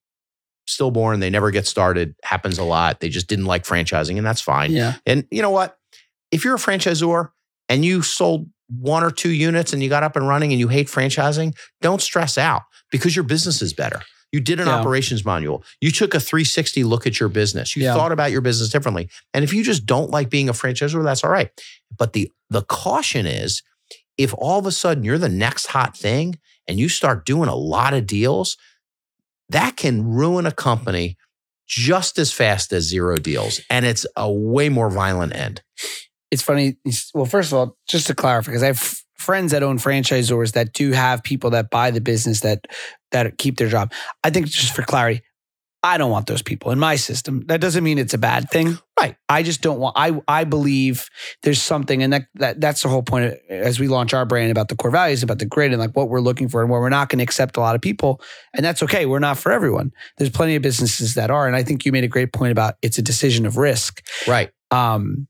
S1: stillborn, they never get started, happens a lot. They just didn't like franchising, and that's fine.
S2: Yeah.
S1: And you know what? If you're a franchisor and you sold one or two units and you got up and running and you hate franchising, don't stress out because your business is better. You did an
S2: Yeah.
S1: operations manual. You took a 360 look at your business. You
S2: Yeah.
S1: thought about your business differently. And if you just don't like being a franchisor, that's all right. But the the caution is if all of a sudden you're the next hot thing and you start doing a lot of deals, that can ruin a company just as fast as zero deals, and it's a way more violent end.
S2: It's funny. Well, first of all, just to clarify, because I have f- friends that own franchisors that do have people that buy the business that that keep their job. I think just for clarity, I don't want those people in my system. That doesn't mean it's a bad thing.
S1: Right.
S2: I just don't want I I believe there's something and that, that that's the whole point of, as we launch our brand about the core values, about the grid and like what we're looking for and where we're not going to accept a lot of people. And that's okay. We're not for everyone. There's plenty of businesses that are. And I think you made a great point about it's a decision of risk.
S1: Right.
S2: Um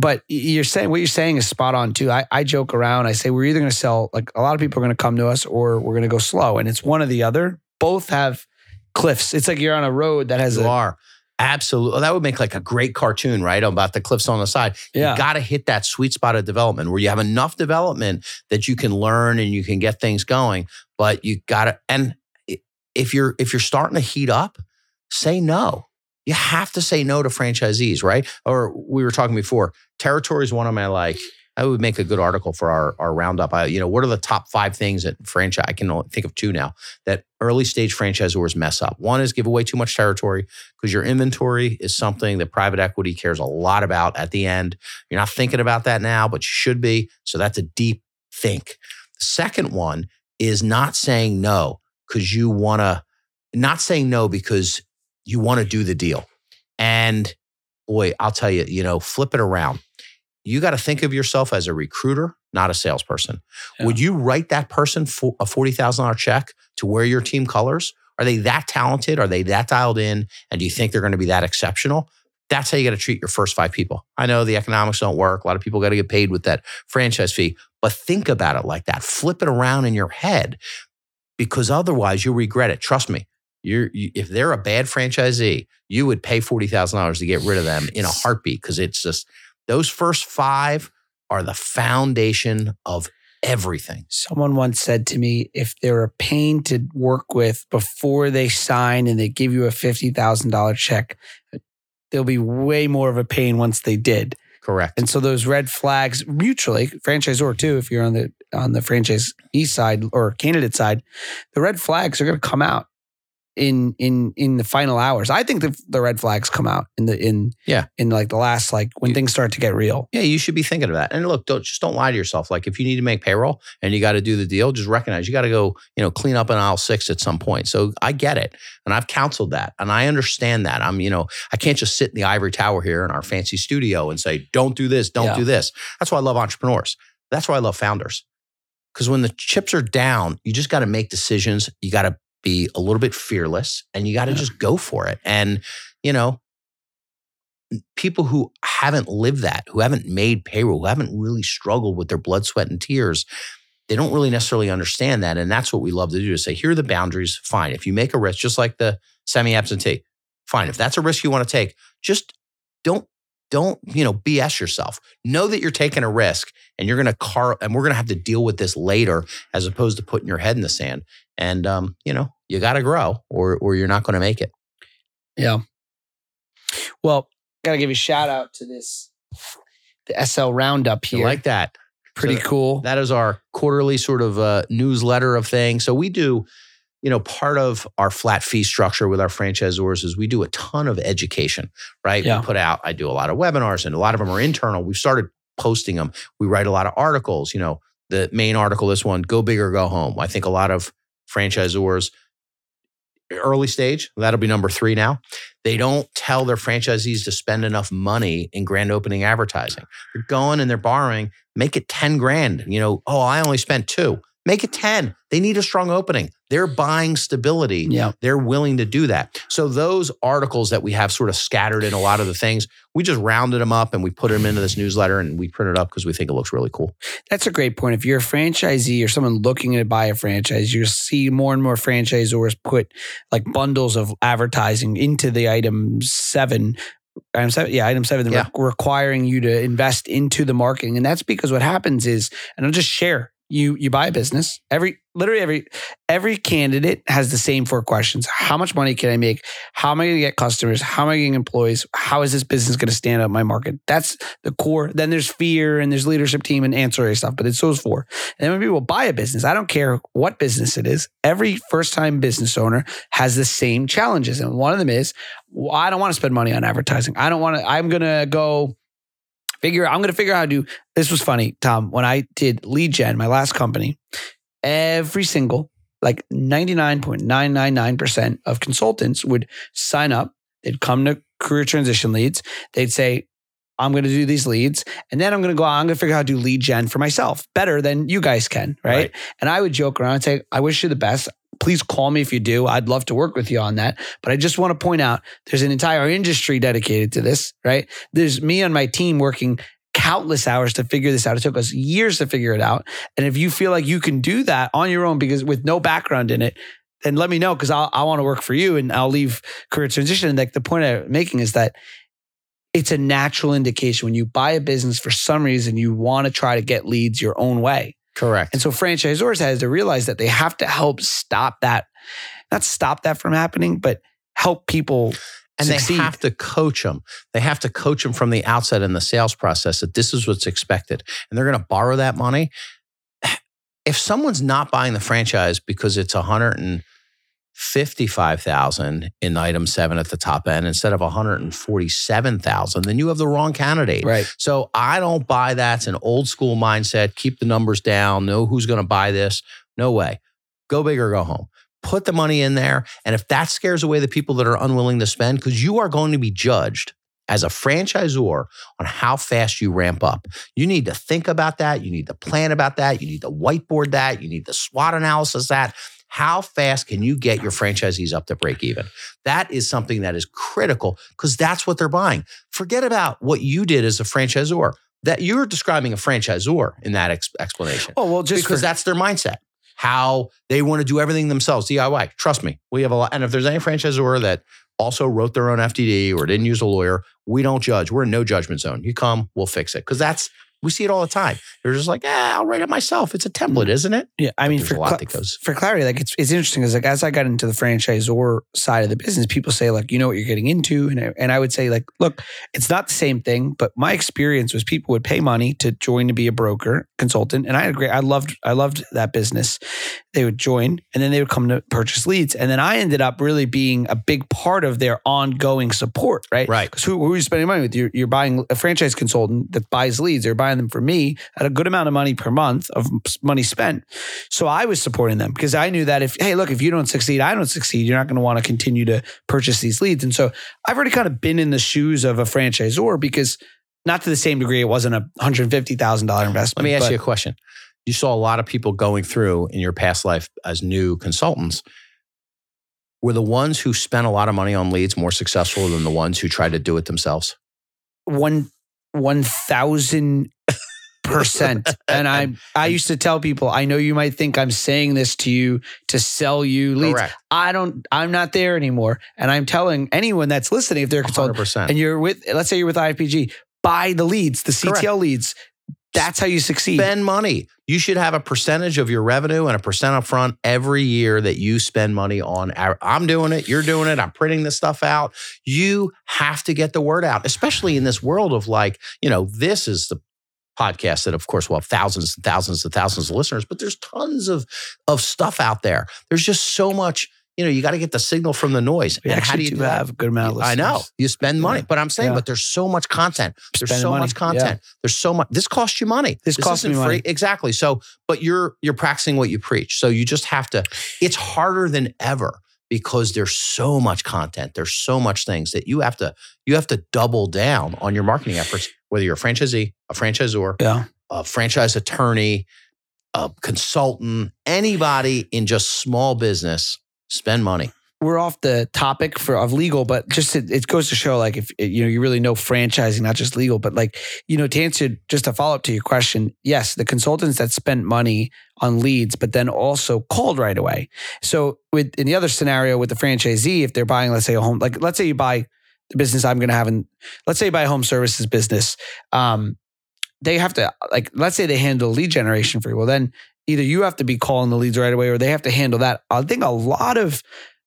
S2: but you're saying what you're saying is spot on too. I, I joke around. I say we're either going to sell like a lot of people are going to come to us or we're going to go slow, and it's one or the other. Both have cliffs. It's like you're on a road that has
S1: You
S2: a
S1: are. Absolutely. Oh, that would make like a great cartoon, right? About the cliffs on the side.
S2: yeah.
S1: You got to hit that sweet spot of development where you have enough development that you can learn and you can get things going. But you got to, and if you're if you're starting to heat up, say no. You have to say no to franchisees, right? Or we were talking before. Territory is one of my like. I would make a good article for our our roundup. I, you know, what are the top five things that franchise? I can only think of two now that early stage franchisors mess up. One is give away too much territory because your inventory is something that private equity cares a lot about at the end. You're not thinking about that now, but you should be. So that's a deep think. The second one is not saying no because you want to, not saying no because you want to do the deal. And boy, I'll tell you, you know, flip it around. You got to think of yourself as a recruiter, not a salesperson.
S2: Yeah.
S1: Would you write that person for a $40,000 check to wear your team colors? Are they that talented? Are they that dialed in? And do you think they're going to be that exceptional? That's how you got to treat your first five people. I know the economics don't work. A lot of people got to get paid with that franchise fee, but think about it like that. Flip it around in your head because otherwise you'll regret it. Trust me. You're, you, if they're a bad franchisee, you would pay $40,000 to get rid of them in a heartbeat because it's just those first five are the foundation of everything.
S2: Someone once said to me, if they're a pain to work with before they sign and they give you a $50,000 check, they'll be way more of a pain once they did.
S1: Correct.
S2: And so those red flags mutually, franchisor too, if you're on the on the franchise east side or candidate side, the red flags are going to come out in in in the final hours. I think the the red flags come out in the in
S1: Yeah.
S2: in like the last like when
S1: You-
S2: things start to get real.
S1: Yeah, you should be thinking of that. And look, don't just don't lie to yourself. Like if you need to make payroll and you got to do the deal, just recognize you got to go, you know, clean up an aisle six at some point. So I get it, and I've counseled that, and I understand that. I'm, you know, I can't just sit in the ivory tower here in our fancy studio and say, "Don't do this, don't
S2: Yeah.
S1: do this." That's why I love entrepreneurs. That's why I love founders. Because when the chips are down, you just got to make decisions. You got to be a little bit fearless, and you got to
S2: Yeah.
S1: just go for it. And you know, people who haven't lived that, who haven't made payroll, who haven't really struggled with their blood, sweat, and tears, they don't really necessarily understand that. And that's what we love to do is say, here are the boundaries. Fine. If you make a risk, just like the semi absentee, fine. If that's a risk you want to take, just don't. Don't you know? BS yourself. Know that you're taking a risk, and you're going to car, and we're going to have to deal with this later, as opposed to putting your head in the sand. And um, you know, you got to grow, or or you're not going to make it.
S2: Yeah. Well, gotta give a shout out to this the SL roundup here.
S1: You like that?
S2: Pretty
S1: So
S2: cool.
S1: That is our quarterly sort of uh, newsletter of things. So we do, you know, part of our flat fee structure with our franchisors is we do a ton of education, right?
S2: Yeah.
S1: We put out, I do a lot of webinars and a lot of them are internal. We've started posting them. We write a lot of articles, you know, the main article, this one, go big or go home. I think a lot of franchisors, early stage, that'll be number three now. They don't tell their franchisees to spend enough money in grand opening advertising. They're going and they're borrowing, make it 10 grand. You know, oh, I only spent two. Make it 10. They need a strong opening. They're buying stability.
S2: Yeah.
S1: They're willing to do that. So those articles that we have sort of scattered in a lot of the things, we just rounded them up and we put them into this newsletter and we print it up because we think it looks really cool.
S2: That's a great point. If you're a franchisee or someone looking to buy a franchise, you see more and more franchisors put like bundles of advertising into the item seven. Item seven, yeah, item seven,
S1: Yeah.
S2: re- requiring you to invest into the marketing. And that's because what happens is, and I'll just share you you buy a business. Every literally every every candidate has the same four questions. How much money can I make? How am I going to get customers? How am I getting employees? How is this business going to stand up my market? That's the core. Then there's fear and there's leadership team and ancillary stuff, but it's those four. And then when people buy a business, I don't care what business it is, every first time business owner has the same challenges. And one of them is, well, I don't want to spend money on advertising. I don't want to, I'm going to go figure I'm going to figure out how to do this was funny, Tom, when I did lead gen, my last company, every single like 99.999% of consultants would sign up, they'd come to career transition leads, they'd say I'm going to do these leads. And then I'm going to go out, I'm going to figure out how to do lead gen for myself better than you guys can. Right. right. And I would joke around and say, I wish you the best. Please call me if you do. I'd love to work with you on that. But I just want to point out there's an entire industry dedicated to this. Right. There's me and my team working countless hours to figure this out. It took us years to figure it out. And if you feel like you can do that on your own because with no background in it, then let me know because I want to work for you and I'll leave career transition. And like the point I'm making is that it's a natural indication when you buy a business for some reason you want to try to get leads your own way.
S1: Correct.
S2: And so franchisors has to realize that they have to help stop that, not stop that from happening, but help people
S1: and
S2: succeed.
S1: they have to coach them. They have to coach them from the outset in the sales process that this is what's expected. And they're going to borrow that money. [sighs] If someone's not buying the franchise because it's 155,000 in item 7 at the top end instead of 147,000, then you have the wrong candidate.
S2: Right.
S1: So I don't buy that. It's an old school mindset. Keep the numbers down. Know who's going to buy this. No way. Go big or go home put the money in there. And if that scares away the people that are unwilling to spend, because you are going to be judged as a franchisor on how fast you ramp up. You need to think about that. You need to plan about that. You need to whiteboard that. You need to SWOT analysis that. How fast can you get your franchisees up to break even? That is something that is critical because that's what they're buying. Forget about what you did as a franchisor. That you're describing a franchisor in that ex- explanation.
S2: Oh well, just
S1: because
S2: for,
S1: that's their mindset how they want to do everything themselves, DIY. Trust me, we have a lot. And if there's any franchisor that also wrote their own FDD or didn't use a lawyer, we don't judge. We're in no judgment zone. You come, we'll fix it. Because that's we see it all the time. They're just like, ah, I'll write it myself. It's a template, mm. isn't it?
S2: Yeah, I mean, for, cl- for clarity, like it's it's interesting because like as I got into the franchisor side of the business, people say like, you know what you're getting into, and I, and I would say like, look, it's not the same thing, but my experience was people would pay money to join to be a broker consultant, and I agree. I loved I loved that business. They would join, and then they would come to purchase leads, and then I ended up really being a big part of their ongoing support, right?
S1: Right.
S2: Because who, who are you spending money with? You're, you're buying a franchise consultant that buys leads. They're buying them for me at a good amount of money per month of money spent. So I was supporting them because I knew that if, hey, look, if you don't succeed, I don't succeed, you're not going to want to continue to purchase these leads. And so I've already kind of been in the shoes of a franchisor because not to the same degree, it wasn't a $150,000 investment.
S1: Let me ask you a question. You saw a lot of people going through in your past life as new consultants were the ones who spent a lot of money on leads more successful than the ones who tried to do it themselves?
S2: One one thousand percent. And I I used to tell people, I know you might think I'm saying this to you to sell you leads. Correct. I don't, I'm not there anymore. And I'm telling anyone that's listening, if they're consultant 100%. and you're with, let's say you're with IFPG, buy the leads, the CTL Correct. leads. That's how you succeed.
S1: Spend money. You should have a percentage of your revenue and a percent up front every year that you spend money on. I'm doing it. You're doing it. I'm printing this stuff out. You have to get the word out, especially in this world of like, you know, this is the podcast that of course will have thousands and thousands and thousands of listeners but there's tons of of stuff out there there's just so much you know, you got to get the signal from the noise.
S2: We and how do you do have a good amount of listeners.
S1: I know you spend money, yeah. but I'm saying, yeah. but there's so much content. There's so money. much content. Yeah. There's so much. This costs you money.
S2: This, this costs me free. money.
S1: Exactly. So, but you're you're practicing what you preach. So you just have to. It's harder than ever because there's so much content. There's so much things that you have to you have to double down on your marketing efforts. Whether you're a franchisee, a franchisor,
S2: yeah.
S1: a franchise attorney, a consultant, anybody in just small business spend money.
S2: We're off the topic for of legal, but just it, it goes to show like if you know you really know franchising, not just legal, but like you know to answer just a follow up to your question, yes, the consultants that spent money on leads, but then also called right away. So with in the other scenario with the franchisee, if they're buying, let's say a home, like let's say you buy the business I'm going to have, in let's say a home services business, um, they have to like let's say they handle lead generation for you well then either you have to be calling the leads right away or they have to handle that. I think a lot of,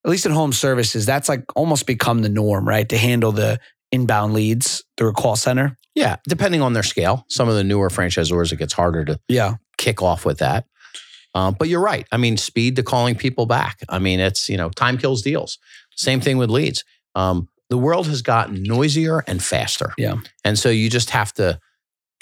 S2: at least in home services, that's like almost become the norm, right? To handle the inbound leads through a call center.
S1: Yeah, depending on their scale. Some of the newer franchisors, it gets harder to
S2: Yeah.
S1: kick off with that. Um, but you're right. I mean, speed to calling people back. I mean, it's, you know, time kills deals. Same thing with leads. Um, the world has gotten noisier and faster.
S2: Yeah.
S1: And so you just have to,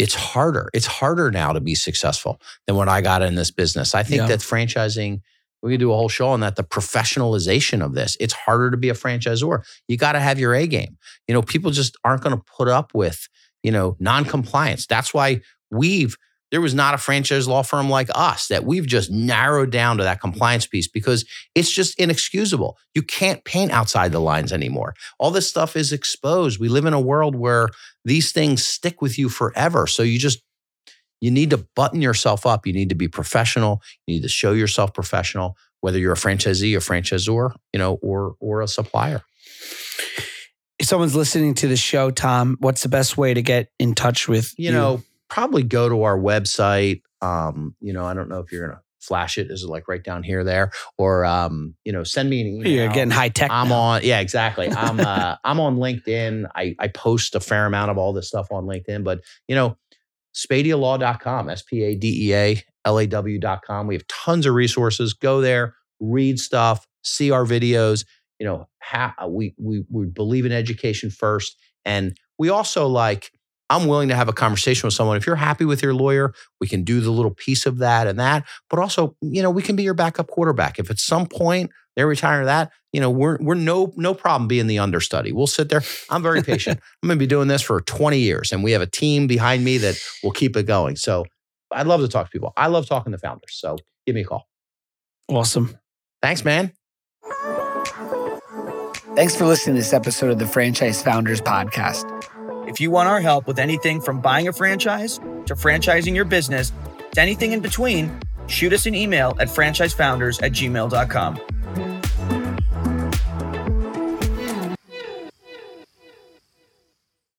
S1: it's harder. It's harder now to be successful than when I got in this business. I think
S2: Yeah.
S1: that franchising, we could do a whole show on that, the professionalization of this. It's harder to be a franchisor. You got to have your A game. You know, people just aren't going to put up with, you know, non-compliance. That's why we've there was not a franchise law firm like us that we've just narrowed down to that compliance piece because it's just inexcusable. You can't paint outside the lines anymore. All this stuff is exposed. We live in a world where these things stick with you forever. So you just you need to button yourself up. You need to be professional. You need to show yourself professional, whether you're a franchisee, a franchisor, you know, or or a supplier.
S2: If someone's listening to the show, Tom, what's the best way to get in touch with
S1: you know, probably go to our website. Um, you know, I don't know if you're gonna flash it. Is it like right down here there? Or um, you know, send me an email.
S2: You're getting high tech.
S1: I'm
S2: now.
S1: on, yeah, exactly. I'm [laughs] uh I'm on LinkedIn. I, I post a fair amount of all this stuff on LinkedIn, but you know, spadealaw.com, S-P-A-D-E-A L-A-W.com. We have tons of resources. Go there, read stuff, see our videos. You know, we we we believe in education first. And we also like, I'm willing to have a conversation with someone. If you're happy with your lawyer, we can do the little piece of that and that. But also, you know, we can be your backup quarterback. If at some point they're retiring that, you know, we're we're no no problem being the understudy. We'll sit there. I'm very patient. [laughs] I'm going to be doing this for 20 years, and we have a team behind me that will keep it going. So I'd love to talk to people. I love talking to founders. So give me a call.
S2: Awesome.
S1: Thanks, man.
S2: Thanks for listening to this episode of the Franchise Founders Podcast.
S3: If you want our help with anything from buying a franchise to franchising your business to anything in between, shoot us an email at franchisefounders at gmail.com.